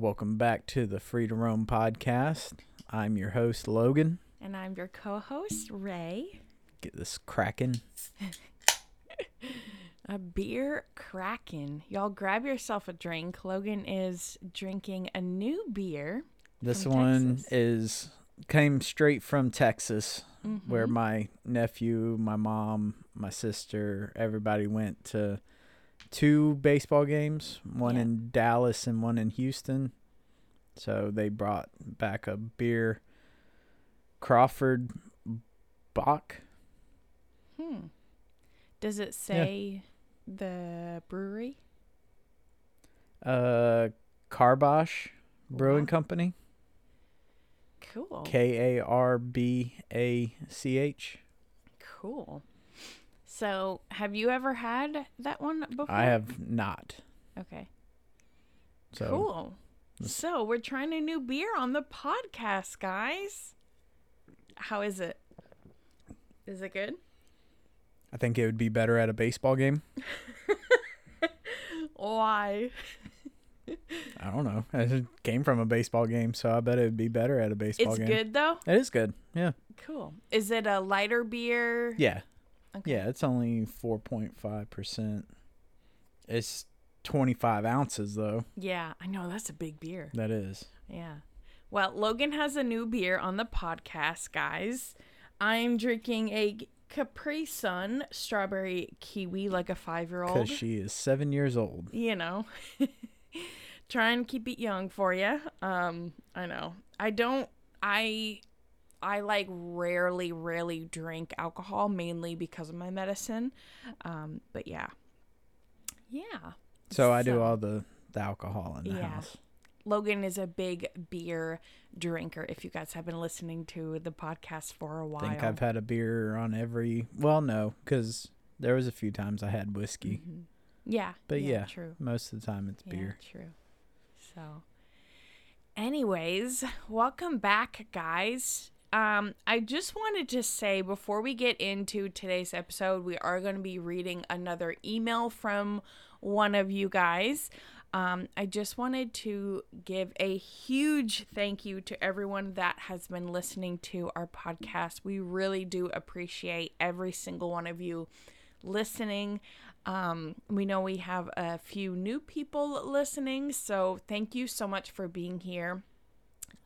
Welcome back to the Free to Roam podcast. I'm your host, Logan. And I'm your co host, Ray. Get this cracking. A beer kraken. Y'all grab yourself a drink. Logan is drinking a new beer. This one Texas. is came straight from Texas, where Mhm. my nephew, my mom, my sister, everybody went to two baseball games, one Yeah. in Dallas and one in Houston. So they brought back a beer, Crawford Bock. Hmm. Does it say the brewery? Uh, Karbach Brewing Wow. Company. Cool. K A R B A C H. Cool. So, have you ever had that one before? I have not. Okay. So cool. So, we're trying a new beer on the podcast, guys. How is it? Is it good? I think it would be better at a baseball game. Why? I don't know. It came from a baseball game, so I bet it would be better at a baseball It's game. good though. It is good. Yeah. Cool. Is it a lighter beer? Yeah. Okay. Yeah. It's only 4.5%. It's 25 ounces, though. Yeah, I know that's a big beer. That is. Yeah. Well, Logan has a new beer on the podcast, guys. I'm drinking a Capri Sun strawberry kiwi like a five year old. Because she is seven years old. You know, try and keep it young for you. Um, I know. I don't. I. I like rarely, rarely drink alcohol, mainly because of my medicine. Um, but yeah, yeah. So I do all the, the alcohol in the Yeah. house. Logan is a big beer drinker. If you guys have been listening to the podcast for a while, I think I've had a beer on every. Well, no, because there was a few times I had whiskey. Mhm. Yeah, But yeah, true. Most of the time it's Yeah, beer. true. So, anyways, welcome back, guys. Um, I just wanted to say before we get into today's episode, we are going to be reading another email from one of you guys. Um, I just wanted to give a huge thank you to everyone that has been listening to our podcast. We really do appreciate every single one of you listening. Um, we know we have a few new people listening, so thank you so much for being here.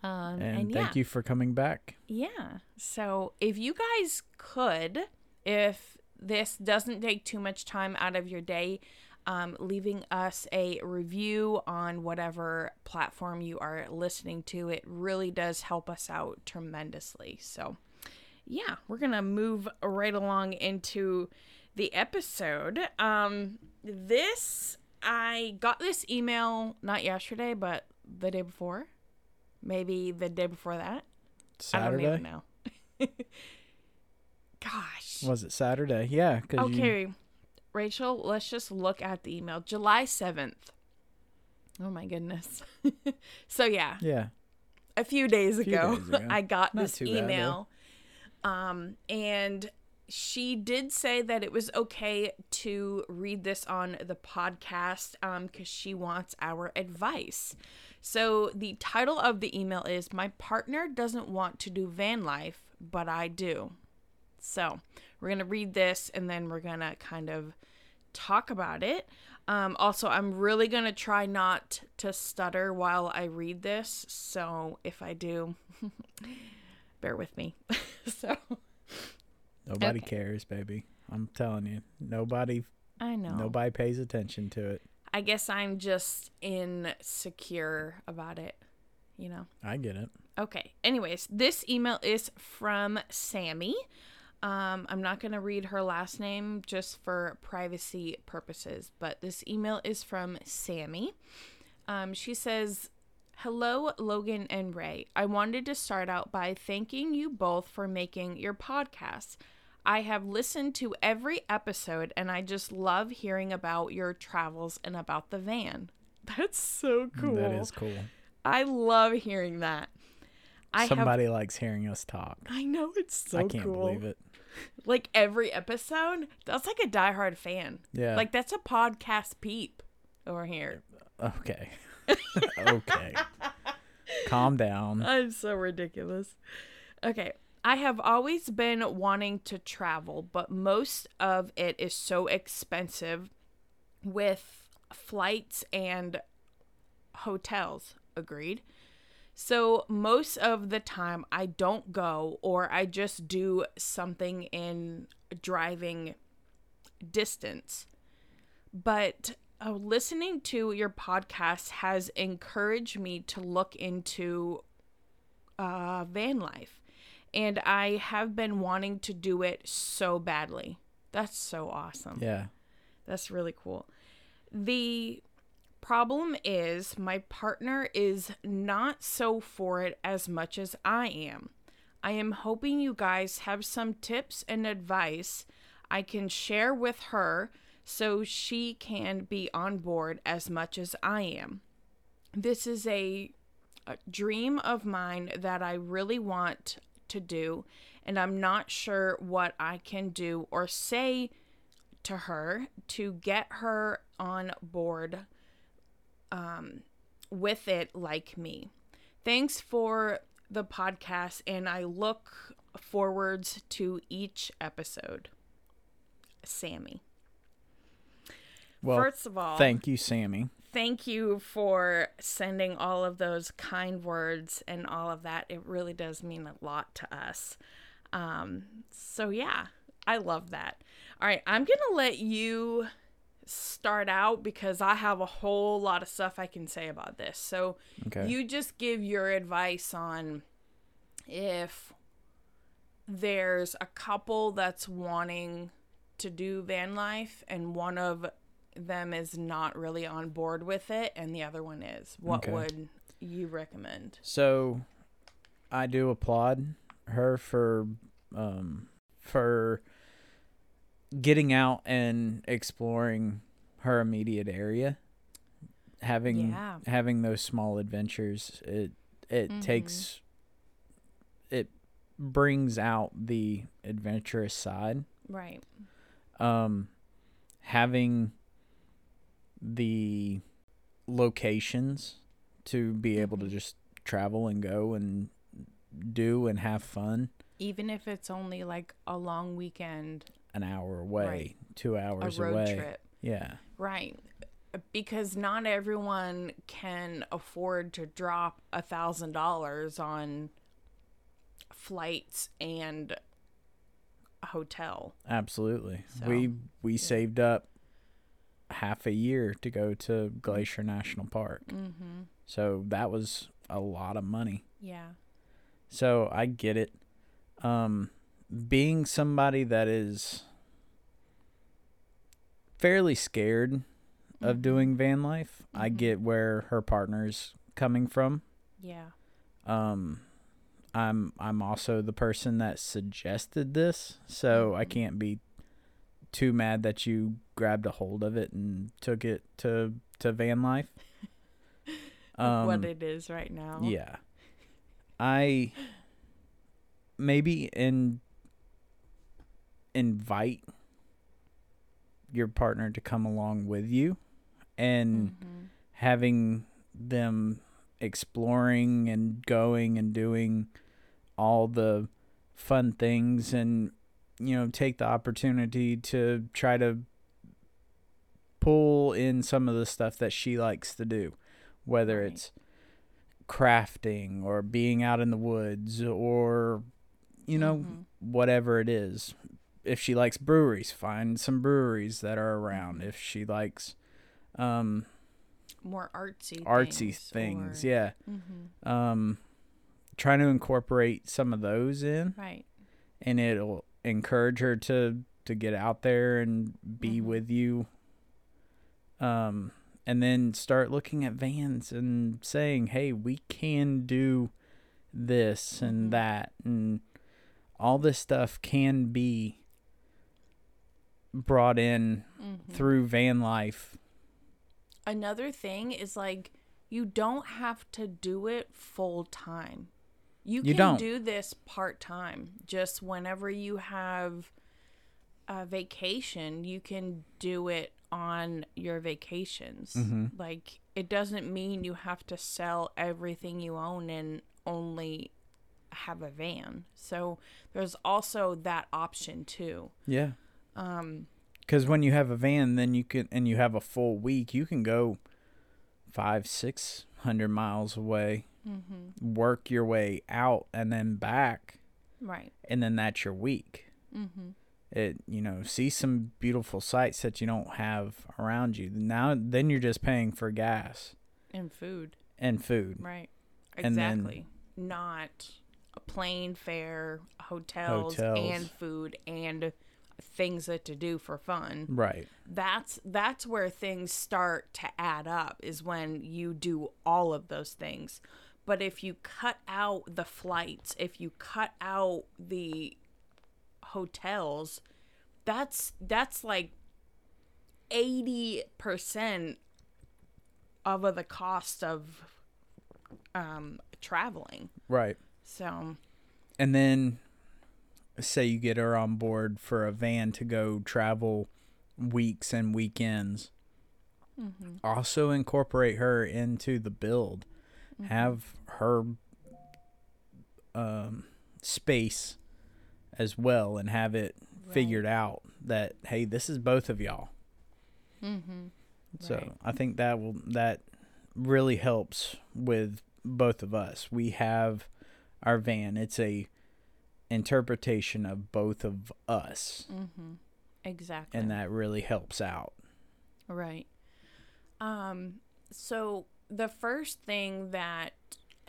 Um, And, and, thank yeah, you for coming back. yeah. So if you guys could, if this doesn't take too much time out of your day, um, leaving us a review on whatever platform you are listening to, it really does help us out tremendously. So, yeah, we're gonna move right along into the episode. Um, this I got this email not yesterday, but the day before, maybe the day before that. I don't Saturday? even know. Gosh. Was it Saturday? Yeah. Cause You, Okay, Rachel, let's just look at the email. July 7th. Oh my goodness. so, yeah, yeah. a few days few ago, days ago. I got Not this email. um, and she did say that it was okay to read this on the podcast um because she wants our advice. So the title of the email is My partner doesn't want to do van life, but I do. So we're gonna read this and then we're gonna kind of talk about it. Um, also, I'm really gonna try not to stutter while I read this. So if I do, bear with me. so Nobody Okay. cares, baby. I'm telling you. Nobody I know. nobody pays attention to it. I guess I'm just insecure about it. You know. I get it. Okay. Anyways, this email is from Sammy. Um, I'm not going to read her last name just for privacy purposes, but this email is from Sammy. Um, she says, Hello, Logan and Ray. I wanted to start out by thanking you both for making your podcast. I have listened to every episode and I just love hearing about your travels and about the van. That's so cool. That is cool. I love hearing that. I have Somebody likes hearing us talk. I know it's so I can't cool. believe it. Like every episode, that's like a diehard fan. Yeah. Like that's a podcast peep over here. okay. okay. Calm down. I'm so ridiculous. Okay. I have always been wanting to travel, but most of it is so expensive with flights and hotels. Agreed. So, most of the time, I don't go or I just do something in driving distance. But uh, listening to your podcast has encouraged me to look into uh, van life. And I have been wanting to do it so badly. That's so awesome. Yeah. That's really cool. The problem is my partner is not so for it as much as I am. I am hoping you guys have some tips and advice I can share with her so she can be on board as much as I am. This is a, a dream of mine that I really want to do, and I'm not sure what I can do or say to her to get her on board um, with it like me. Thanks for the podcast, and I look forwards to each episode. Sammy. Well, First of all, thank you, Sammy. Thank you for sending all of those kind words and all of that. It really does mean a lot to us. Um, so yeah, I love that. All right, I'm gonna let you start out because I have a whole lot of stuff I can say about this. So Okay. you just give your advice on if there's a couple that's wanting to do van life and one of them is not really on board with it and the other one is. What Okay. would you recommend? So, I do applaud her for um for getting out and exploring her immediate area. Having Yeah. having those small adventures, it it Mhm. takes it brings out the adventurous side. Right. um having the locations to be able to mm-hmm. just travel and go and do and have fun Even if it's only like a long weekend, an hour away, Right. 2 a hours road away. trip. Yeah. Right. Because not everyone can afford to drop a thousand dollars on flights and a hotel. Absolutely. So, we we saved up half a year to go to Glacier National Park. Mm-hmm. So that was a lot of money. Yeah. So I get it. Um, being somebody that is fairly scared of Mhm. doing van life, I Mhm. get where her partner's coming from. Yeah. Um, I'm I'm also the person that suggested this, so I Mhm. can't be too mad that you grabbed a hold of it and took it to to van life. Um, what it is right now. yeah. I maybe in invite your partner to come along with you and Mhm. having them exploring and going and doing all the fun things and you know take the opportunity to try to pull in some of the stuff that she likes to do whether Right. it's crafting or being out in the woods or you know Mhm. whatever it is if she likes breweries find some breweries that are around if she likes um more artsy artsy things. things, or- yeah Mhm. um trying to incorporate some of those in Right. and it'll encourage her to to get out there and be Mhm. with you um and then start looking at vans and saying hey we can do this and Mhm. that and all this stuff can be brought in Mhm. through van life Another thing is like you don't have to do it full time. You You can don't. do this part time. Just whenever you have a vacation, you can do it on your vacations. Mhm. Like it doesn't mean you have to sell everything you own and only have a van. So there's also that option too. Yeah. Um, Because when you have a van, then you can, and you have a full week, you can go five, six hundred miles away, mhm. work your way out, and then back, Right. and then that's your week. Mhm. It, you know, see some beautiful sights that you don't have around you. Now, then you're just paying for gas And food. and food. Right. And then- Exactly. Not a plane fare, hotels, Hotels. and food and things that to do for fun. Right. That's that's where things start to add up is when you do all of those things. But if you cut out the flights, if you cut out the hotels, that's that's like 80% of the cost of um traveling. Right. So, And then say you get her on board for a van to go travel weeks and weekends. mhm, Also incorporate her into the build. mhm. Have her um space as well and have it figured out that hey, this is both of y'all. Mhm. So Right. I think that will that really helps with both of us. We have our van. It's a interpretation of both of us, Mhm. Exactly. and that really helps out. Right. Um so the first thing that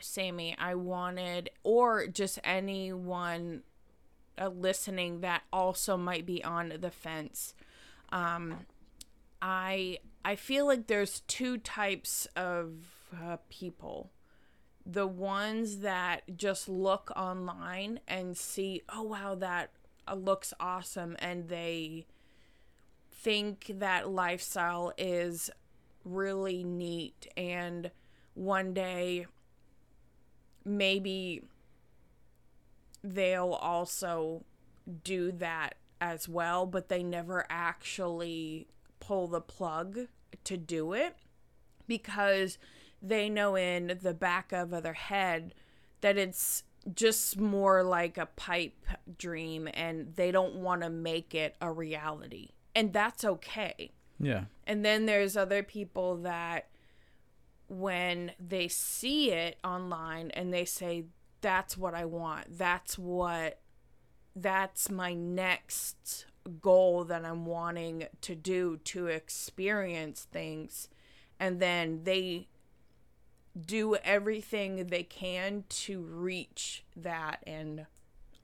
Sammy I wanted or just anyone uh, listening that also might be on the fence um I I feel like there's two types of uh, people. The ones that just look online and see, oh wow, that uh, looks awesome, and they think that lifestyle is really neat and one day maybe they'll also do that as well but they never actually pull the plug to do it because they know in the back of their head that it's just more like a pipe dream and they don't want to make it a reality and that's okay Yeah. and then there's other people that when they see it online and they say that's what I want. That's what that's my next goal that I'm wanting to do to experience things and then they do everything they can to reach that and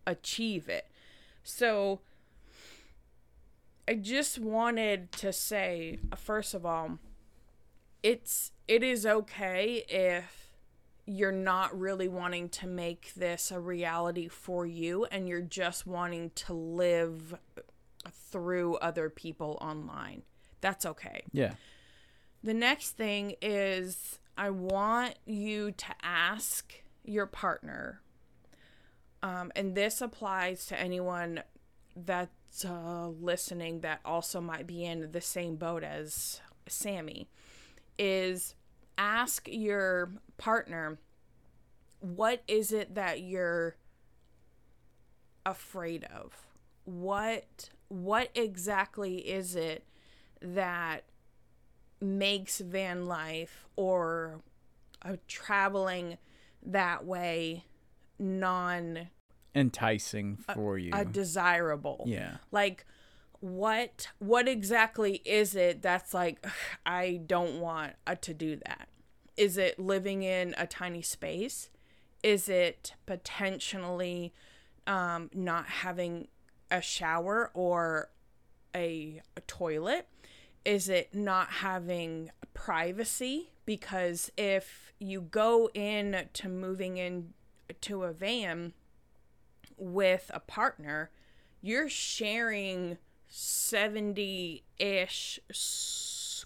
achieve it. So I just wanted to say first of all it's it is okay if you're not really wanting to make this a reality for you and you're just wanting to live through other people online. That's okay. Yeah. The next thing is I want you to ask your partner, um, and this applies to anyone that's uh, listening that also might be in the same boat as Sammy, is ask your partner, what is it that you're afraid of? What what exactly is it that makes van life or traveling that way non Enticing for you. a desirable yeah. like what what exactly is it that's like i don't want uh, to do that is it living in a tiny space? Is it potentially um, not having a shower or a, a toilet? Is it not having privacy? Because if you go in to moving in to a van with a partner you're sharing 70 ish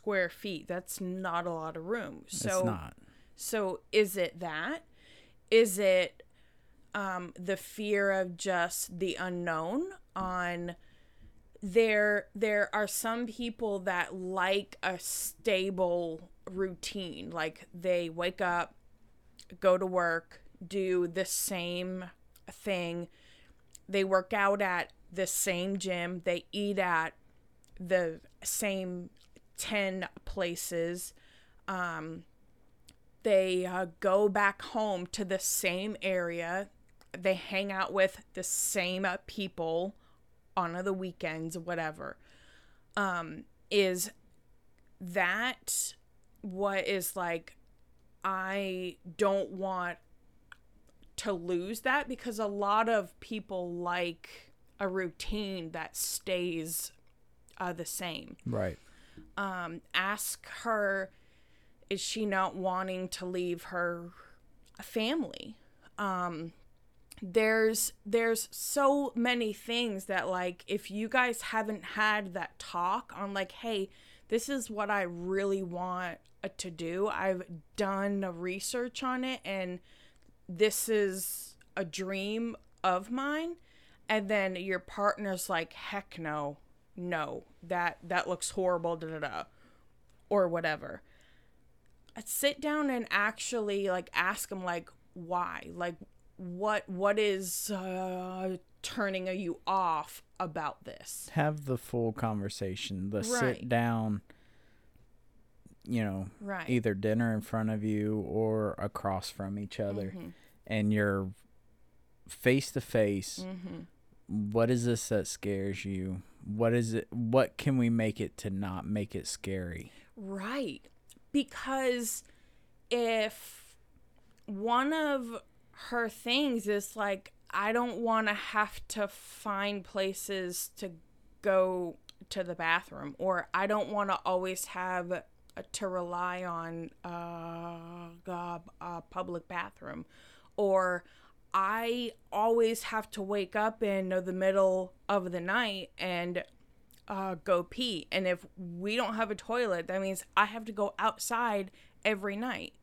square feet. That's not a lot of room. So it's not. so is it that? Is it um the fear of just the unknown on there there are some people that like a stable routine. Like they wake up, go to work, do the same thing. They work out at the same gym, they eat at the same 10 places. Um, they uh, go back home to the same area. They hang out with the same people on the weekends, whatever. Um, is that what is like, I don't want to lose that because a lot of people like a routine that stays uh, the same. Right. Um, ask her, is she not wanting to leave her family? Um, there's there's so many things that like if you guys haven't had that talk on like hey this is what i really want uh, to do. I've done research on it and this is a dream of mine. And then your partner's like heck no no that that looks horrible da da da or whatever sit down and actually like ask them like why like what what is uh turning you off about this Have the full conversation. The Right. sit down, you know, right either dinner in front of you or across from each other, Mhm. and you're face to face. What is this that scares you? What is it? What can we make it to not make it scary? Right. Because if one of her things is like, I don't want to have to find places to go to the bathroom, or I don't want to always have to rely on uh, a public bathroom, or I always have to wake up in the middle of the night and uh, go pee. And if we don't have a toilet, that means I have to go outside every night.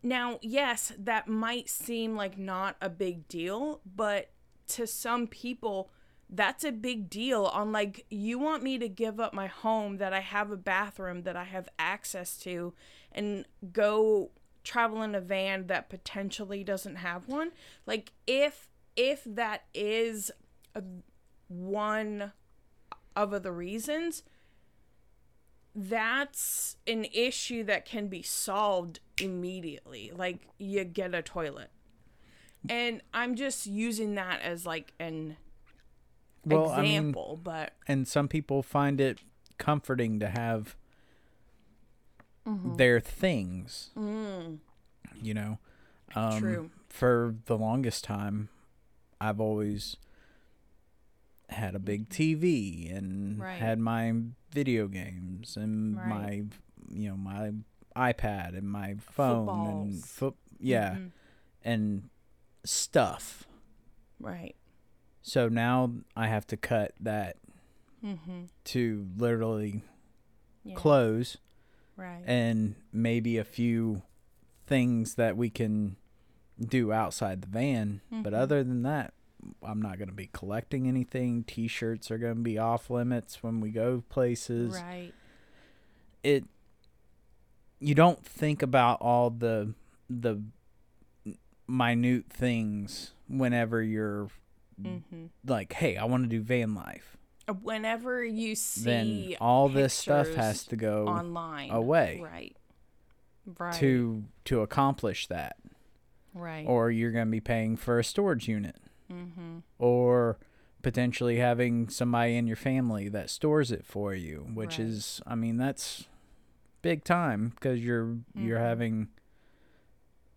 Now, yes, that might seem like not a big deal, but to some people, that's a big deal. On like, you want me to give up my home that I have a bathroom that I have access to and go travel in a van that potentially doesn't have one? Like, if if that is a, one of the reasons that's an issue that can be solved immediately like you get a toilet and i'm just using that as like an Well, I mean, example but and some people find it comforting to have Mm-hmm. their things. You know, um, Mm. True. For the longest time, I've always had a big TV and Mm-hmm. Right. had my video games and Right. my, you know, my iPad and my phone and Footballs. foot, yeah, Mhm. and stuff. right So now I have to cut that mm-hmm. to literally yeah. close right and maybe a few things that we can do outside the van. But Mhm. other than that, I'm not going to be collecting anything. T-shirts are going to be off limits when we go places. right It you don't think about all the the minute things whenever you're mm-hmm. like, "Hey, I want to do van life." Whenever you see then all this stuff has to go online away right right to to accomplish that. right or you're going to be paying for a storage unit mm-hmm. or potentially having somebody in your family that stores it for you which Right. is i mean that's big time because you're you're Mhm. having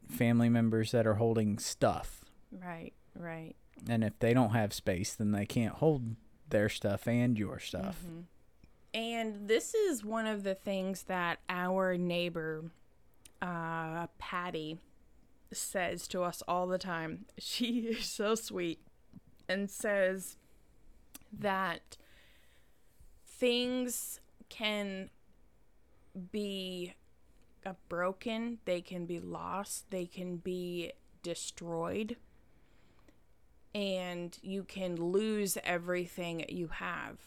family members that are holding stuff right right and if they don't have space then they can't hold their stuff and your stuff Mhm. And this is one of the things that our neighbor, uh, Patty, says to us all the time. She is so sweet and says that things can be uh, broken, they can be lost, they can be destroyed and you can lose everything you have.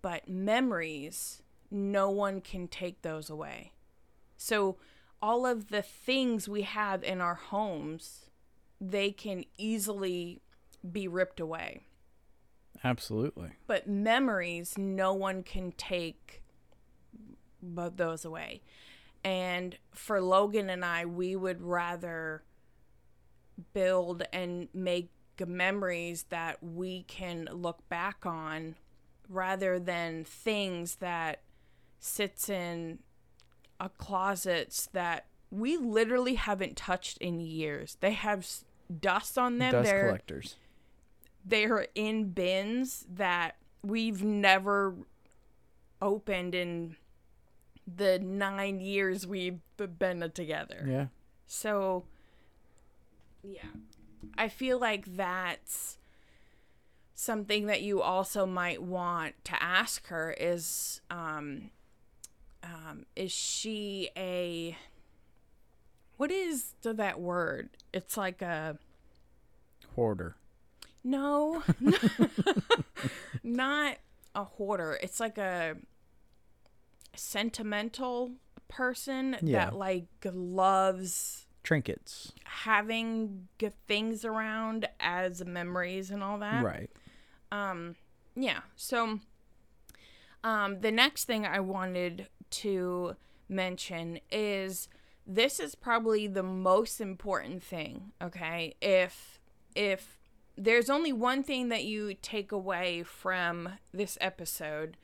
But memories, no one can take those away. So all of the things we have in our homes, they can easily be ripped away. Absolutely. But memories, no one can take but those away. And for Logan and I, we would rather build and make memories that we can look back on rather than things that sits in a closets that we literally haven't touched in years. They have dust on them. Dust they're, collectors. They're in bins that we've never opened in the nine years we've been together. Yeah. So, yeah. I feel like that's something that you also might want to ask her is um, um, is she a what is that word? It's like a hoarder. No, not a hoarder. It's like a sentimental person yeah. that like loves trinkets, having good things around as memories and all that. Right. Um. Yeah. So. Um. The next thing I wanted to mention is this is probably the most important thing. Okay. If if there's only one thing that you take away from this episode,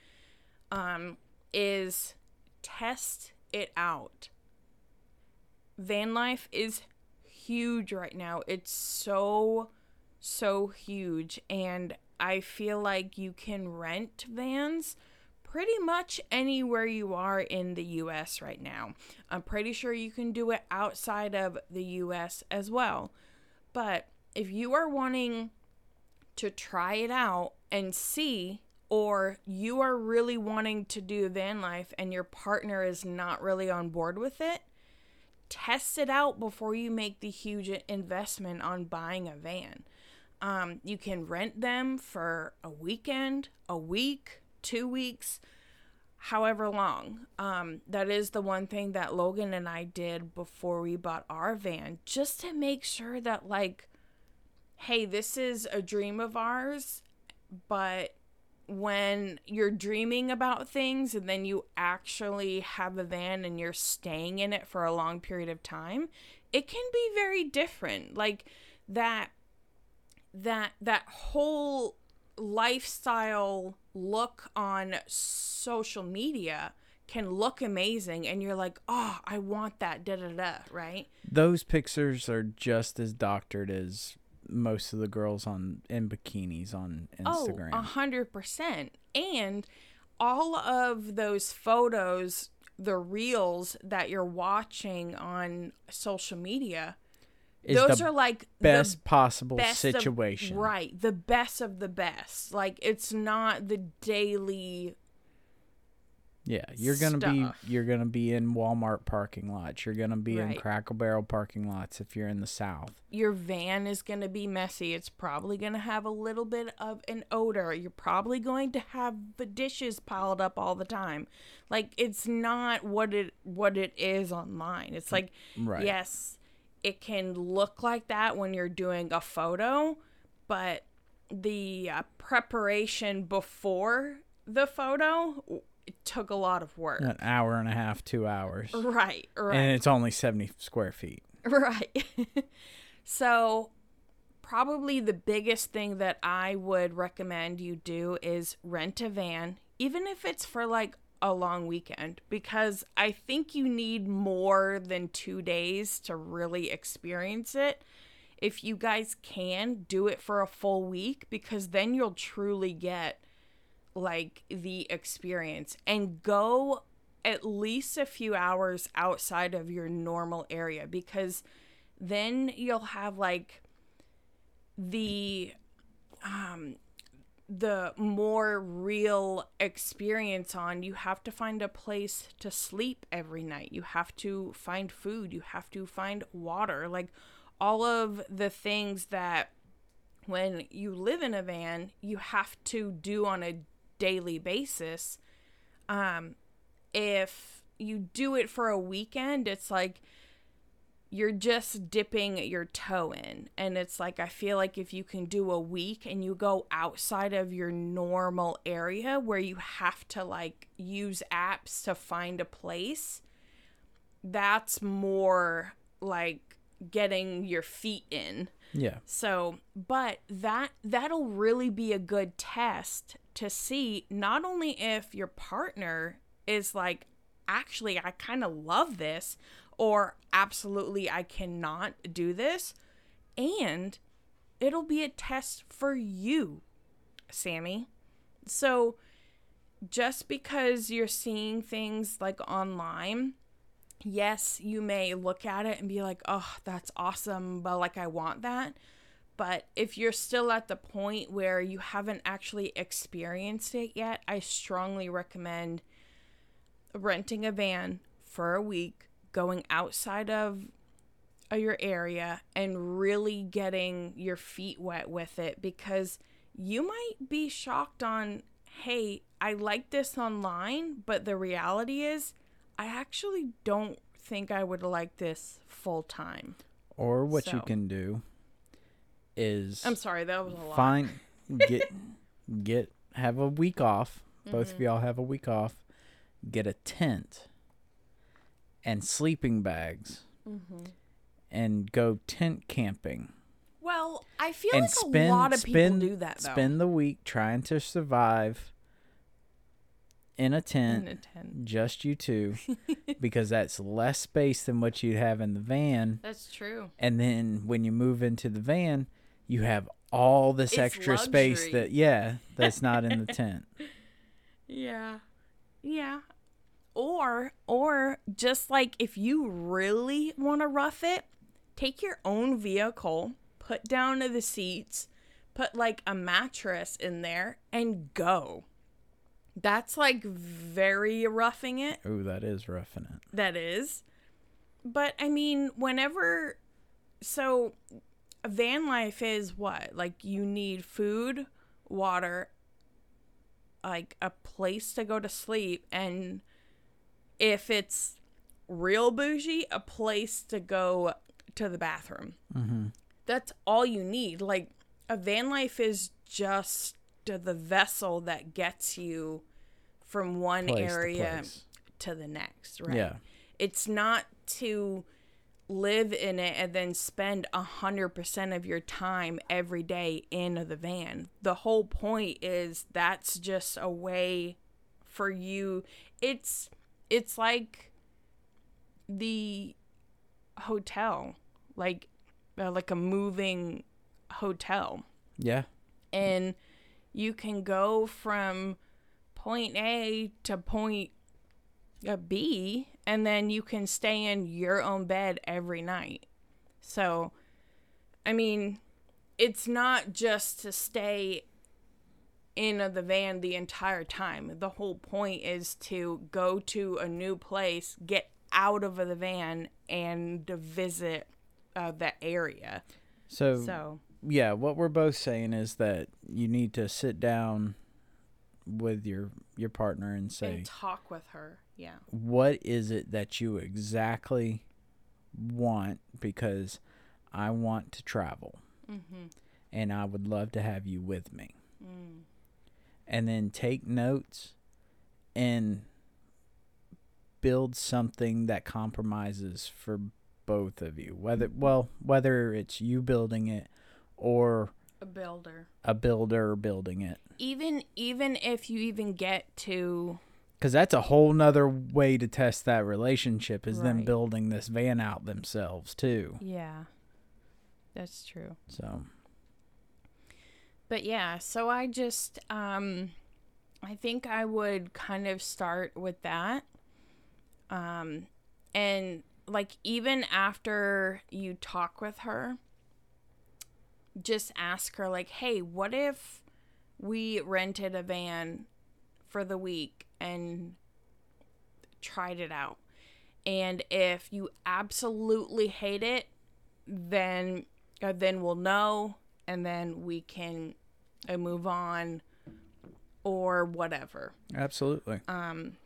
um, is test it out. Van life is huge right now. It's so, so huge. And I feel like you can rent vans pretty much anywhere you are in the US right now. I'm pretty sure you can do it outside of the US as well. But if you are wanting to try it out and see or you are really wanting to do van life and your partner is not really on board with it, test it out before you make the huge investment on buying a van. Um, you can rent them for a weekend, a week, two weeks, however long. Um, that is the one thing that Logan and I did before we bought our van, just to make sure that, like, hey, this is a dream of ours, but when you're dreaming about things and then you actually have a van and you're staying in it for a long period of time, it can be very different. Like that that that whole lifestyle look on social media can look amazing and you're like, "Oh, I want that." da da da, right? Those pictures are just as doctored as most of the girls on in bikinis on Instagram. Oh, a hundred percent. And all of those photos, the reels that you're watching on social media, Is those are like best possible best situation. Of, right. The best of the best. Like it's not the daily yeah, you're gonna stuff. be you're gonna be in Walmart parking lots. You're gonna be right. in Cracker Barrel parking lots if you're in the South. Your van is gonna be messy. It's probably gonna have a little bit of an odor. You're probably going to have the dishes piled up all the time. Like it's not what it what it is online. It's like right. yes, it can look like that when you're doing a photo, but the uh, preparation before the photo it took a lot of work. An hour and a half, two hours. Right, right. And it's only 70 square feet. Right. so, probably the biggest thing that I would recommend you do is rent a van, even if it's for like a long weekend, because I think you need more than two days to really experience it. If you guys can, do it for a full week because then you'll truly get like the experience and go at least a few hours outside of your normal area because then you'll have like the um the more real experience on. You have to find a place to sleep every night. You have to find food. You have to find water. Like all of the things that when you live in a van you have to do on a daily basis um if you do it for a weekend, it's like you're just dipping your toe in. And it's like, I feel like if you can do a week and you go outside of your normal area where you have to like use apps to find a place, that's more like getting your feet in. Yeah. So, but that that'll really be a good test to see not only if your partner is like actually I kind of love this or absolutely I cannot do this and it'll be a test for you, Sammy. So, just because you're seeing things like online yes, you may look at it and be like, oh, that's awesome, but like, I want that. But if you're still at the point where you haven't actually experienced it yet, I strongly recommend renting a van for a week, going outside of uh, your area, and really getting your feet wet with it because you might be shocked on, hey, I like this online, but the reality is I actually don't think I would like this full time. Or what you can do is I'm sorry, that was a lot. find get get have a week off. Both Mm-hmm. of y'all have a week off. Get a tent and sleeping bags Mm-hmm. and go tent camping Well, I feel and like spend a lot of spend people do that though. spend the week trying to survive in a tent in a tent. just you two because that's less space than what you'd have in the van That's true. and then when you move into the van you have all this It's extra space that yeah that's not in the tent Yeah. Yeah. Or or just like if you really want to rough it, take your own vehicle, put down the seats, put like a mattress in there and go. That's like very roughing it. oh that is roughing it That is. But I mean, whenever so van life is what? Like you need food, water, like a place to go to sleep and if it's real bougie, a place to go to the bathroom. mm-hmm. That's all you need. Like a van life is just the vessel that gets you from one place area to to the next, right? yeah It's not to live in it and then spend a hundred percent of your time every day in the van. The whole point is that's just a way for you. It's it's like the hotel, like uh, like a moving hotel yeah and you can go from point A to point uh, B, and then you can stay in your own bed every night. So, I mean, it's not just to stay in the van the entire time. The whole point is to go to a new place, get out of the van, and visit uh, the area. so, So, yeah what we're both saying is that you need to sit down with your your partner and say and talk with her. Yeah. what is it that you exactly want because I want to travel Mm-hmm. and I would love to have you with me. Mm. And then take notes and build something that compromises for both of you. Whether well, whether it's you building it or A builder. a builder building it. Even even if you even get to Because that's a whole nother way to test that relationship is them building this van out themselves too. yeah. That's true. So But yeah, so I just um I think I would kind of start with that. Um and like even after you talk with her just ask her like, "Hey, what if we rented a van for the week and tried it out?" And if you absolutely hate it, then uh, then we'll know and then we can uh, move on or whatever. absolutely. Um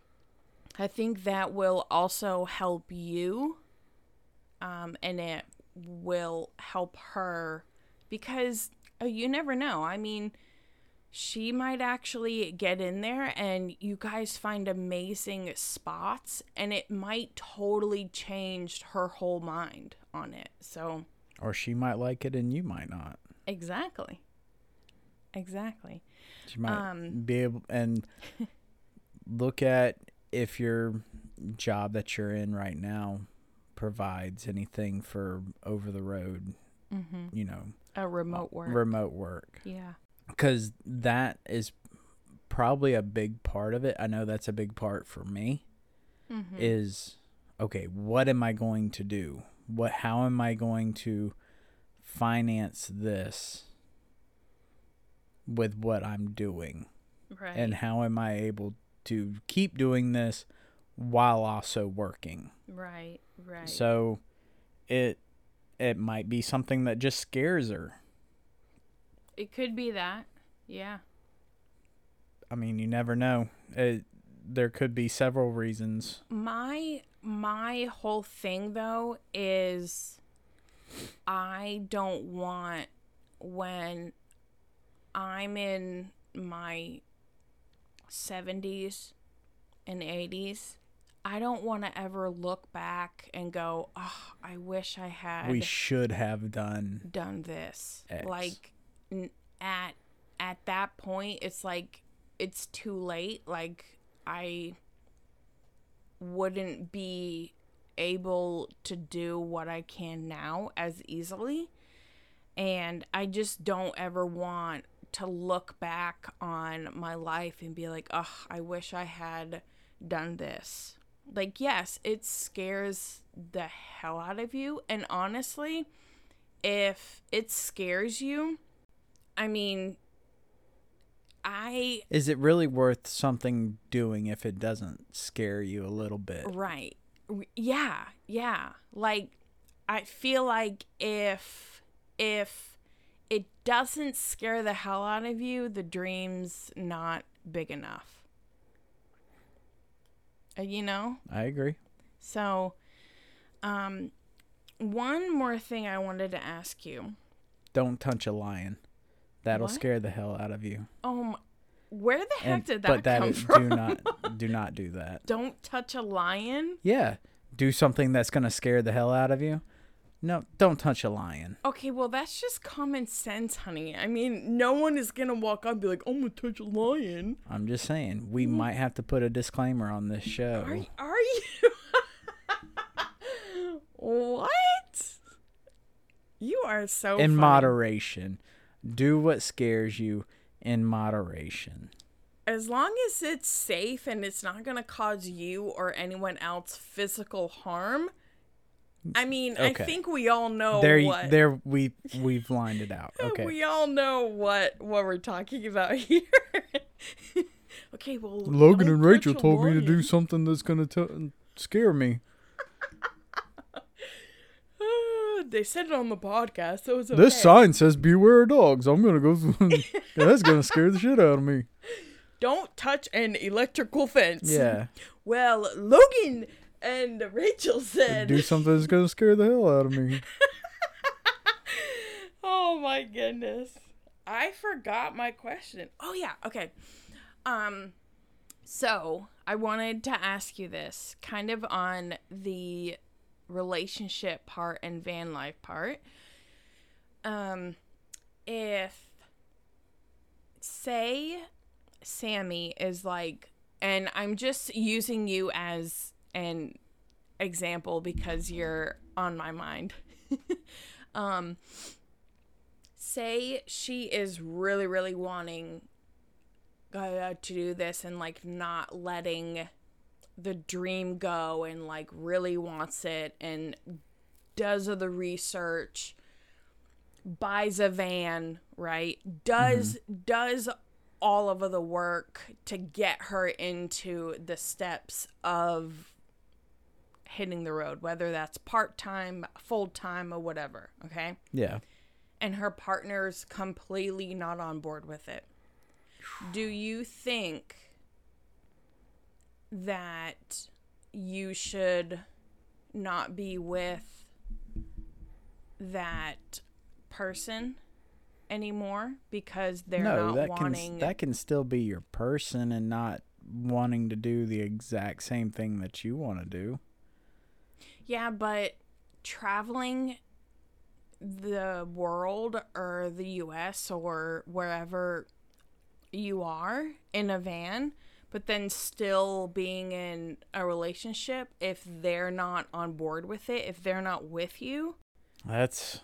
I think that will also help you. Um, and it will help her because uh, you never know. I mean, she might actually get in there and you guys find amazing spots and it might totally change her whole mind on it. So, Or she might like it and you might not. exactly. Exactly. She might Um, be able and look at if your job that you're in right now provides anything for over the road, Mhm. you know, A remote work. remote work. yeah. Cuz that is probably a big part of it. I know that's a big part for me Mhm. is okay, what am I going to do? What how am I going to finance this with what I'm doing? right. and how am I able to keep doing this while also working? right. Right. So it it might be something that just scares her. it could be that. Yeah. I mean, you never know. It, there could be several reasons. my my whole thing though is I don't want when I'm in my 70s and 80s I don't want to ever look back and go, "Oh, I wish I had We should have done. done this." X. Like n- at at that point it's like it's too late. Like I wouldn't be able to do what I can now as easily. And I just don't ever want to look back on my life and be like, oh, I wish I had done this. Like, yes, it scares the hell out of you. And honestly, if it scares you, I mean, I Is it really worth something doing if it doesn't scare you a little bit? Right. Yeah, yeah. Like I feel like if if it doesn't scare the hell out of you, the dream's not big enough. Uh, you know? I agree. So um one more thing I wanted to ask you. Don't touch a lion. That'll What? scare the hell out of you. Um where the heck And- did that but that come is- from? do not do not do that. Don't touch a lion? Yeah, do something that's gonna scare the hell out of you. No, don't touch a lion. Okay, well, that's just common sense, honey. I mean, no one is gonna walk up and be like, I'm gonna touch a lion. I'm just saying we mm. might have to put a disclaimer on this show. Are, are you? what? You are so in funny. moderation. Do what scares you in moderation. As long as it's safe and it's not gonna cause you or anyone else physical harm. I mean, Okay. I think we all know there, what. there, we we've lined it out. Okay. We all know what what we're talking about here. okay, well, Logan and Rachel told me to do something that's gonna t- scare me. they said it on the podcast, so it's okay. This sign says "Beware of dogs." I'm gonna go. that's gonna scare the shit out of me. Don't touch an electrical fence. Yeah. Well, Logan and Rachel said. Do something that's gonna scare the hell out of me. oh my goodness. I forgot my question. Oh yeah, okay. Um so, I wanted to ask you this kind of on the relationship part and van life part. Um if say Sammy is like and I'm just using you as an example because you're on my mind. um say she is really really wanting uh, to do this and like not letting the dream go and like really wants it and does the research buys a van right does does all of the work to get her into the steps of hitting the road whether that's part-time full-time or whatever okay Yeah. and her partner's completely not on board with it. Do you think that you should not be with that person anymore because they're no, not that wanting can that can still be your person and not wanting to do the exact same thing that you want to do. Yeah, but traveling the world or the US or wherever you are in a van, but then still being in a relationship if they're not on board with it, if they're not with you. That's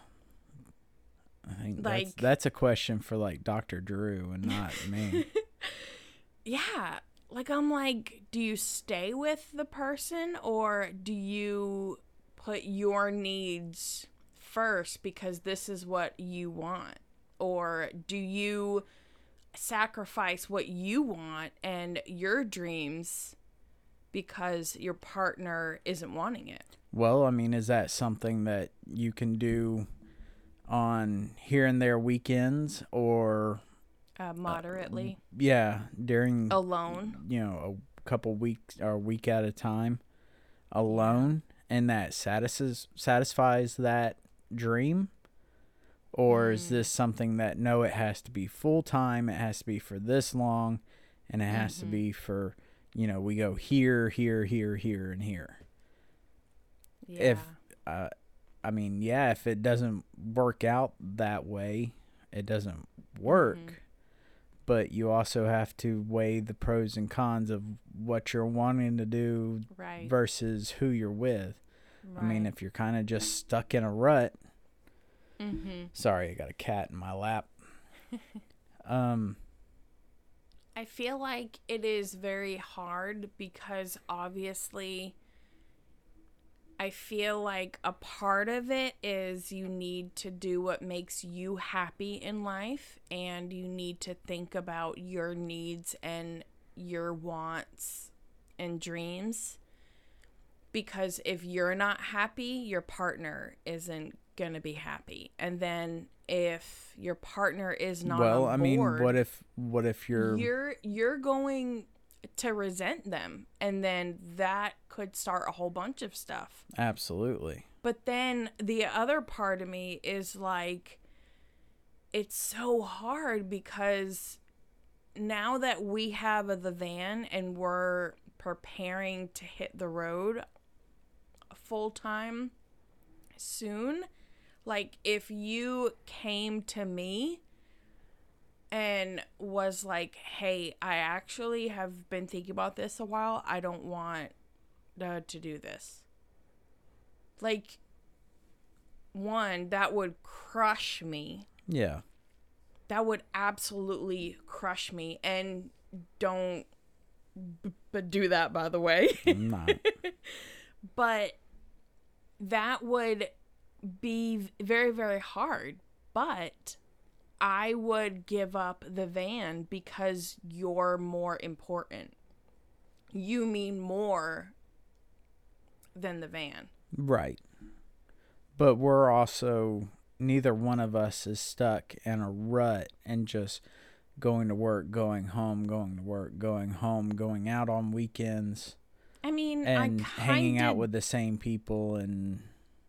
I think that's Like- that's a question for like Dr. Drew and not me. Yeah. Like I'm like, do you stay with the person or do you put your needs first because this is what you want? Or do you sacrifice what you want and your dreams because your partner isn't wanting it? Well, I mean, is that something that you can do on here and there weekends or Uh, moderately yeah, during alone. you know, a couple weeks or a week at a time alone and that satisfies satisfies that dream? Or is Mm. this something that no it has to be full time, it has to be for this long and it has to Mhm. be for you know, we go here, here, here, here and here. Yeah. if- uh, I mean, yeah, if it doesn't work out that way, it doesn't work. Mhm. But you also have to weigh the pros and cons of what you're wanting to do right. versus who you're with. right. I mean, if you're kind of just stuck in a rut, mhm. sorry, I got a cat in my lap. um, I feel like it is very hard because obviously I feel like a part of it is you need to do what makes you happy in life and you need to think about your needs and your wants and dreams because if you're not happy, your partner isn't going to be happy. And then if your partner is not well, I mean, board, what if what if you're, you're you're going to resent them and then that could start a whole bunch of stuff. Absolutely. But then the other part of me is like it's so hard because now that we have the van and we're preparing to hit the road full time soon like if you came to me and was like, "Hey, I actually have been thinking about this a while. I don't want uh, to do this." Like one that would crush me. yeah, That would absolutely crush me and don't b- but do that by the way. But that would be very very hard but i would give up the van because you're more important you mean more than the van Right. But we're also neither one of us is stuck in a rut and just going to work, going home, going to work, going home, going out on weekends i mean and i hanging out with the same people and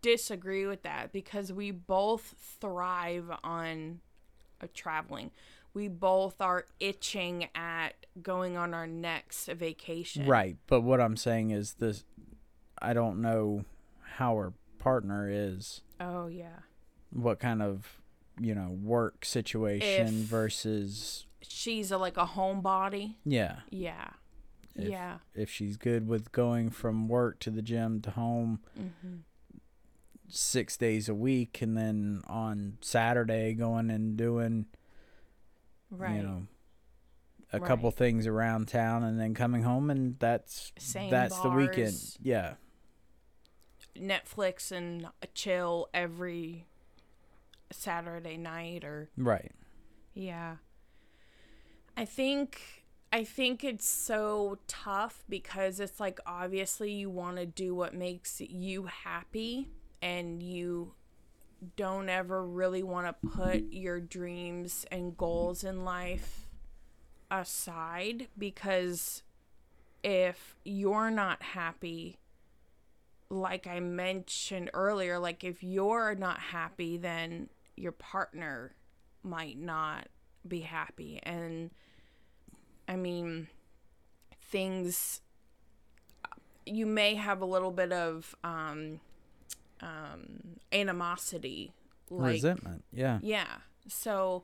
disagree with that because we both thrive on uh, traveling we both are itching at going on our next vacation right. But what I'm saying is this I don't know how her partner is, oh yeah what kind of, you know, work situation If- versus she's a, like a homebody. yeah. Yeah. If- yeah. If she's good with going from work to the gym to home hmm six days a week and then on Saturday going and doing Right. you know a couple things around town and then coming home and that's Same that's the weekend. Yeah. Netflix and a chill every Saturday night or Right. yeah. I think I think it's so tough because it's like obviously you want to do what makes you happy and you don't ever really want to put your dreams and goals in life aside because if you're not happy, like I mentioned earlier, like if you're not happy, then your partner might not be happy. And I mean, things, you may have a little bit of um, um, animosity. Like, Resentment. Yeah. yeah. So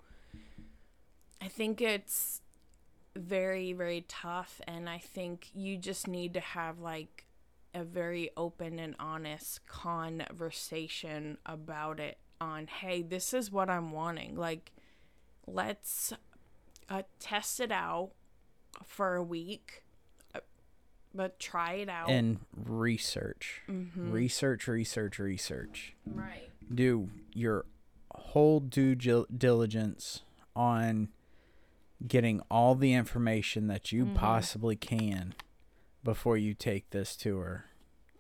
I think it's very, very tough. And I think you just need to have like a very open and honest conversation about it on, hey, this is what I'm wanting. Like, let's uh, test it out for a week, but try it out. And research. Mm-hmm. Research, research, research. right. do your whole due diligence on getting all the information that you Mhm. possibly can before you take this tour.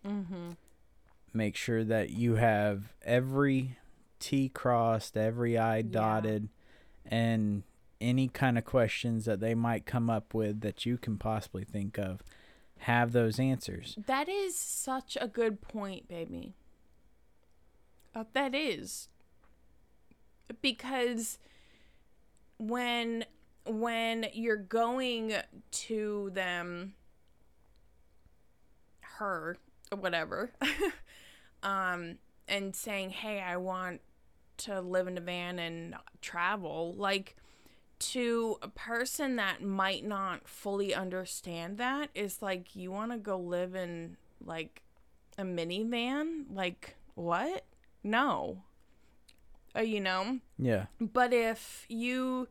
Mm-hmm. Make sure that you have every T crossed, every I dotted, and any kind of questions that they might come up with that you can possibly think of. Have those answers. That is such a good point, baby. Uh, that is because when when you're going to them her or whatever um and saying hey i want to live in a van and travel like to a person that might not fully understand that is like you want to go live in like a minivan like what no uh, you know Yeah. but if you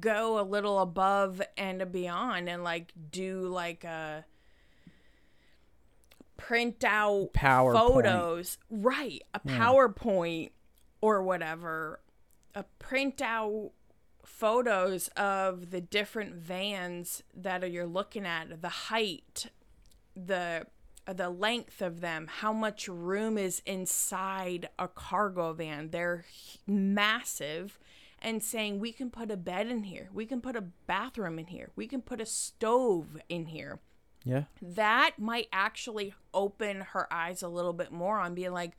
go a little above and beyond and like do like a print out PowerPoint. photos, right? A Yeah. PowerPoint or whatever, a print out photos of the different vans that you're looking at, the height, the uh, the length of them, how much room is inside a cargo van. They're massive and saying we can put a bed in here. We can put a bathroom in here. We can put a stove in here Yeah. that might actually open her eyes a little bit more on being like,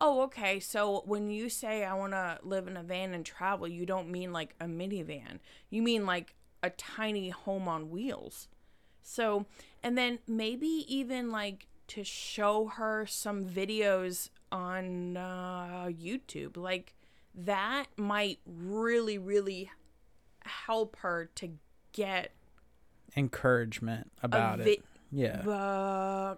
oh, okay, so when you say I want to live in a van and travel, you don't mean like a minivan. You mean like a tiny home on wheels. So, and then maybe even like to show her some videos on uh, YouTube. Like that might really, really help her to get Encouragement about vi- it. Yeah. uh,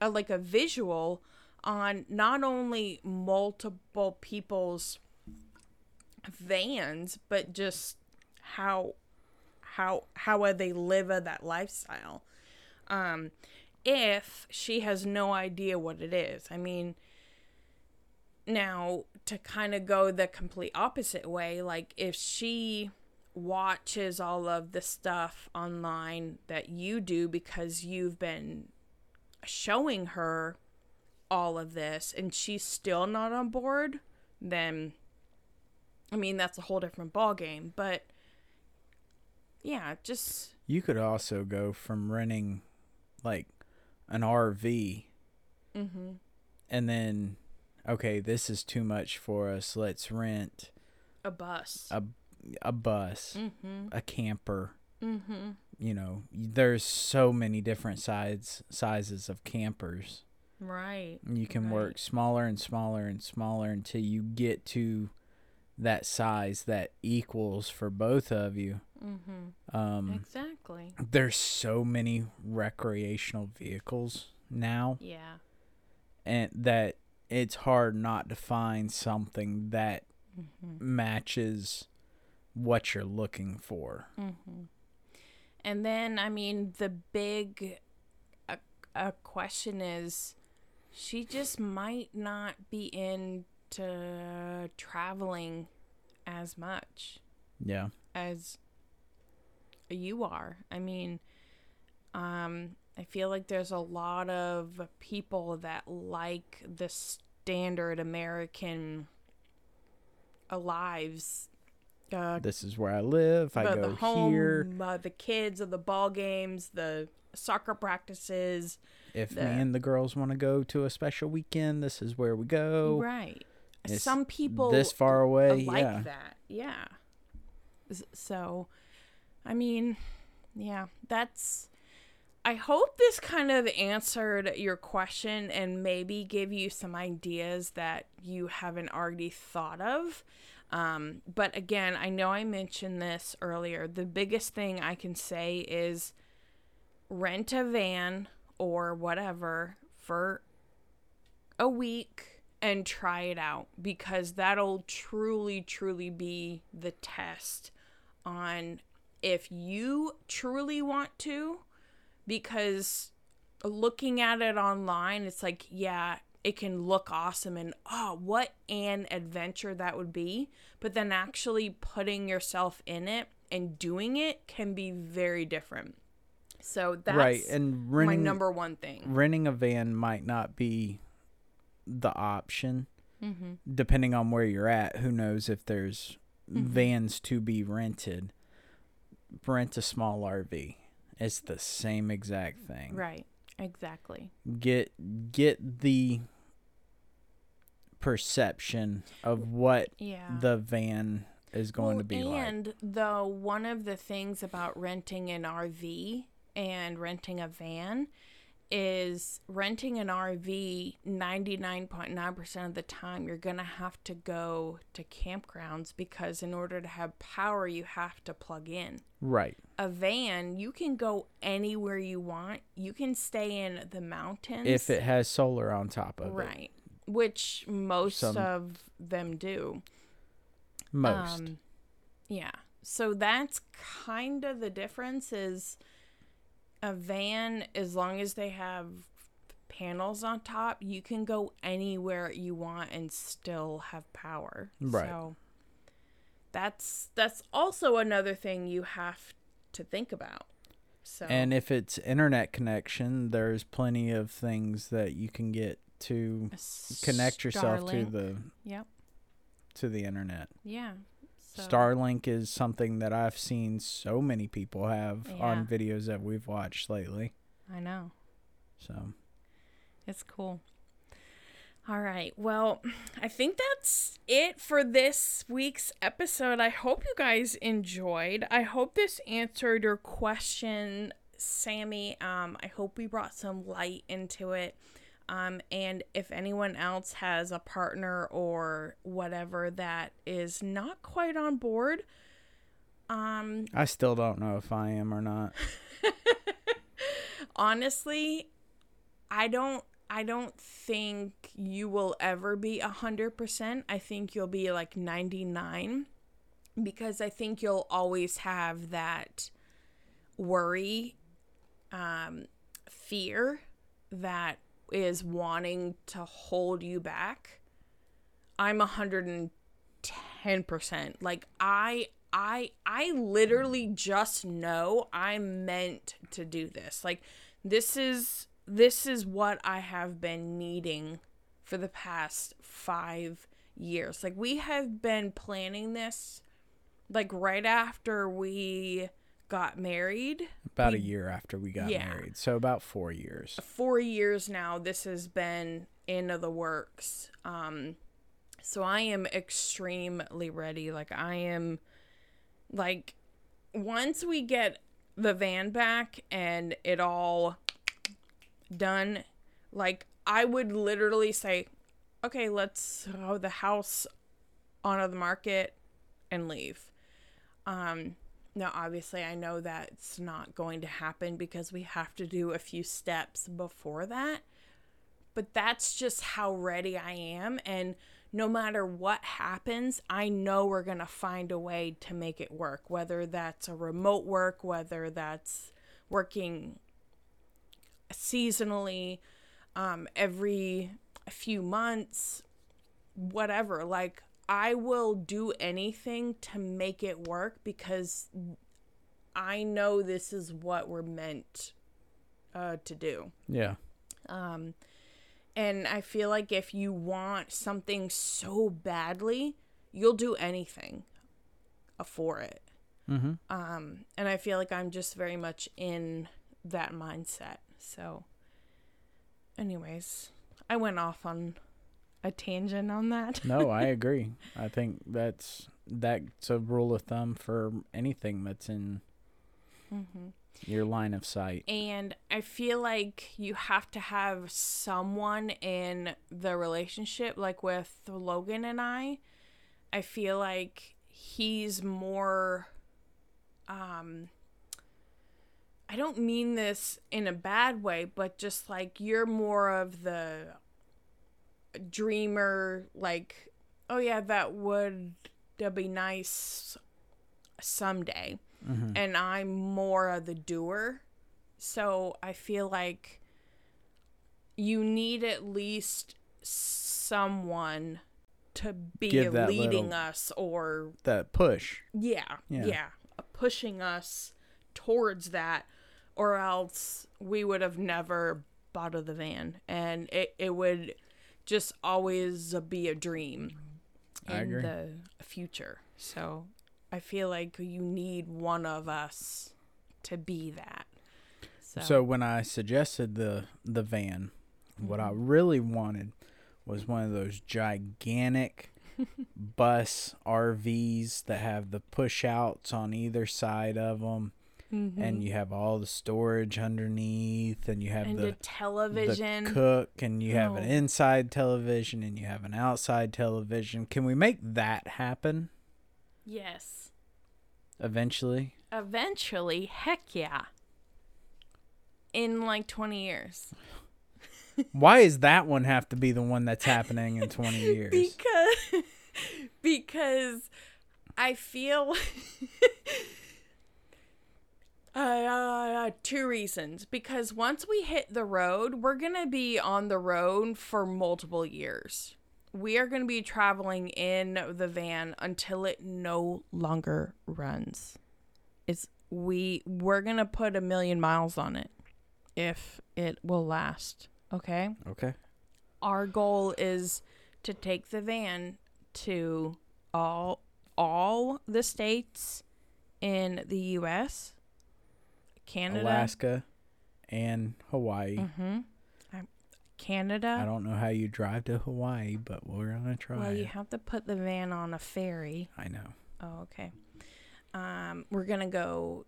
uh, like a visual on not only multiple people's vans but just how how how they live that lifestyle. Um if she has no idea what it is i mean now to kind of go the complete opposite way like if she watches all of the stuff online that you do because you've been showing her all of this and she's still not on board then i mean that's a whole different ball game but yeah just You could also go from renting like an RV mm-hmm and then okay, this is too much for us. Let's rent a bus a a bus, mm-hmm a camper. mm-hmm You know, there's so many different sides sizes of campers. Right You can Right. work smaller and smaller and smaller until you get to that size that equals for both of you. mm-hmm Um, exactly there's so many recreational vehicles now yeah and that it's hard not to find something that mm-hmm. matches what you're looking for. Mm-hmm. And then, I mean, the big uh, uh, question is she just might not be into traveling as much Yeah. as you are. I mean, um, I feel like there's a lot of people that like the standard American lives uh, This is where I live. I go the home, here. uh, the kids, of the ball games, the soccer practices. If the- me and the girls want to go to a special weekend, this is where we go. Right. It's Some people this far away, like yeah. that. Yeah. So, I mean, yeah, that's. I hope this kind of answered your question and maybe give you some ideas that you haven't already thought of. Um, but again, I know I mentioned this earlier. The biggest thing I can say is rent a van or whatever for a week and try it out because that'll truly, truly be the test on if you truly want to. Because looking at it online, it's like, yeah, it can look awesome and oh, what an adventure that would be. But then actually putting yourself in it and doing it can be very different. So that's right, and my number one thing. renting a van might not be the option, Mm-hmm. depending on where you're at. Who knows if there's Mhm. vans to be rented? Rent a small RV. It's the same exact thing. Right. Exactly. Get get the perception of what Yeah. the van is going Well, to be like. and though one of the things about renting an RV and renting a van is renting an RV 99.9% of the time you're going to have to go to campgrounds because in order to have power you have to plug in. Right. A van, you can go anywhere you want. You can stay in the mountains. If it has solar on top of it. right, which most Some- of them do. Most. Um, yeah. So that's kind of the difference is a van as long as they have panels on top, you can go anywhere you want and still have power. Right. So that's that's also another thing you have to think about. So And if it's internet connection, there's plenty of things that you can get to connect yourself to the Yep. to the internet. Yeah. So, Starlink is something that I've seen so many people have Yeah. on videos that we've watched lately. I know. So It's cool. All right. Well, I think that's it for this week's episode. I hope you guys enjoyed. I hope this answered your question, Sammy. Um, I hope we brought some light into it. Um, and if anyone else has a partner or whatever that is not quite on board, um, I still don't know if I am or not. honestly i don't i don't think you will ever be a hundred percent i think you'll be like 99 because i think you'll always have that worry um fear that is wanting to hold you back i'm a hundred and ten percent. Like i i i literally just know i'm meant to do this. Like this is this is what i have been needing for the past five years. Like we have been planning this like right after we got married About a year after we got Yeah. married. So about four years. four years now this has been into the works um so i am extremely ready like i am like once we get the van back and it all done like i would literally say okay let's throw the house onto the market and leave um now obviously i know that's not going to happen because we have to do a few steps before that but that's just how ready i am and no matter what happens i know we're going to find a way to make it work whether that's a remote work whether that's working seasonally um, every few months whatever like i will do anything to make it work because i know this is what we're meant uh, to do Yeah. um, and i feel like if you want something so badly you'll do anything for it. Mm-hmm. Um, and I feel like I'm just very much in that mindset. So, anyways, I went off on a tangent on that. No, I agree. I think that's that's a rule of thumb for anything that's in hmm your line of sight. And I feel like you have to have someone in the relationship, like with Logan and I. I feel like he's more. Um, I don't mean this in a bad way, but just like you're more of the dreamer, like, oh yeah, that would that'd be nice someday Mm-hmm. and I'm more of the doer. So I feel like you need at least someone to be leading little- us or That push. yeah, Yeah. yeah, pushing us towards that or else we would have never bought of the van and it, it would just always be a dream in the future. So I feel like you need one of us to be that. So, So when I suggested the the van, what I mm-hmm. really wanted was one of those gigantic bus RVs that have the push outs on either side of them, Mhm. and you have all the storage underneath, and you have and the television. the cook, and you have an Oh. inside television, and you have an outside television. Can we make that happen yes. eventually? Eventually, heck yeah. In like 20 years. Why does that one have to be the one that's happening in twenty years? Because because I feel uh, uh, two reasons. Because once we hit the road, we're gonna be on the road for multiple years. We are gonna be traveling in the van until it no longer runs. It's we we're gonna put a million miles on it if it will last. Okay Okay. our goal is to take the van to all all the states in the U.S., Canada, Alaska and Hawaii. hmm I Canada. I don't know how you drive to Hawaii, but we're gonna try. Well, you have to put the van on a ferry. I know. Oh, okay. Um, we're gonna go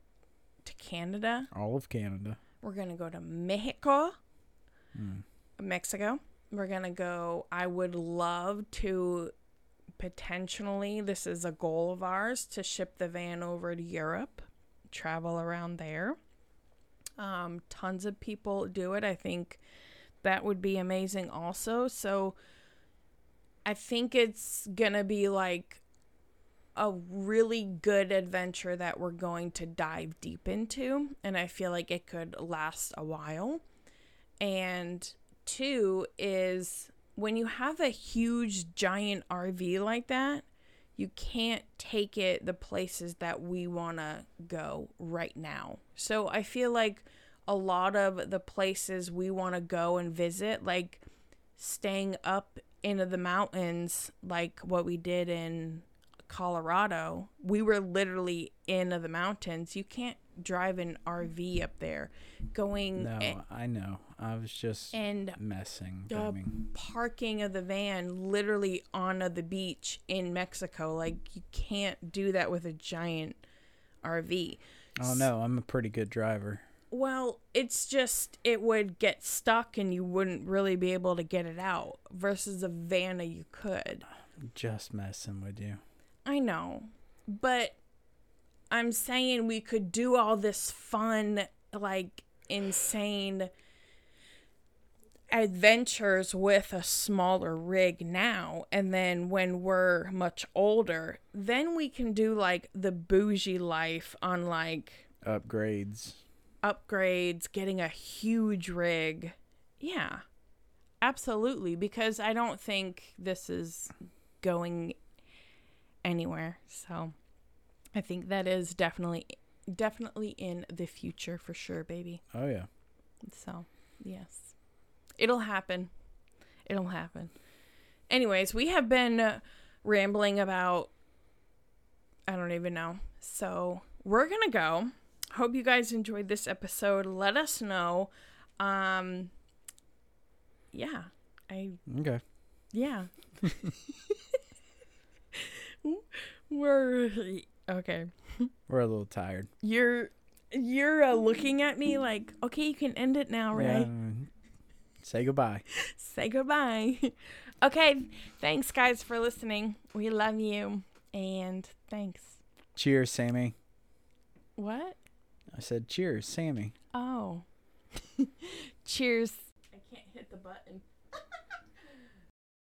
to Canada. All of Canada. We're gonna go to Mexico. Mm. Mexico. We're gonna go. I would love to potentially. This is a goal of ours to ship the van over to Europe, travel around there. Um, tons of people do it. I think that would be amazing. Also, so I think it's gonna be like a really good adventure that we're going to dive deep into, and I feel like it could last a while. And two is when you have a huge giant RV like that, you can't take it the places that we want to go right now. So I feel like a lot of the places we want to go and visit, like staying up into the mountains, like what we did in Colorado, we were literally in the mountains. You can't drive an RV up there. Going No, I know. I was just and messing. the parking of the van literally on of the beach in Mexico. Like you can't do that with a giant RV. oh no, I'm a pretty good driver. Well, it's just it would get stuck and you wouldn't really be able to get it out versus a van that you could. Just messing with you. I know, but I'm saying we could do all this fun, like insane adventures with a smaller rig now. And then when we're much older, then we can do like the bougie life on like Upgrades. upgrades, getting a huge rig. Yeah, absolutely. Because I don't think this is going anywhere. So I think that is definitely, definitely in the future for sure, baby. Oh yeah. So, yes. It'll happen. It'll happen. Anyways, we have been rambling about I don't even know. So we're gonna go. Hope you guys enjoyed this episode. Let us know. Um, yeah, I Okay. yeah. we're okay. We're a little tired. You're you're uh, looking at me like, okay, you can end it now, right? Yeah. Say goodbye. Say goodbye. okay, thanks guys for listening. We love you and thanks. Cheers, Sammy. What? I said cheers, Sammy. Oh. Cheers. I can't hit the button.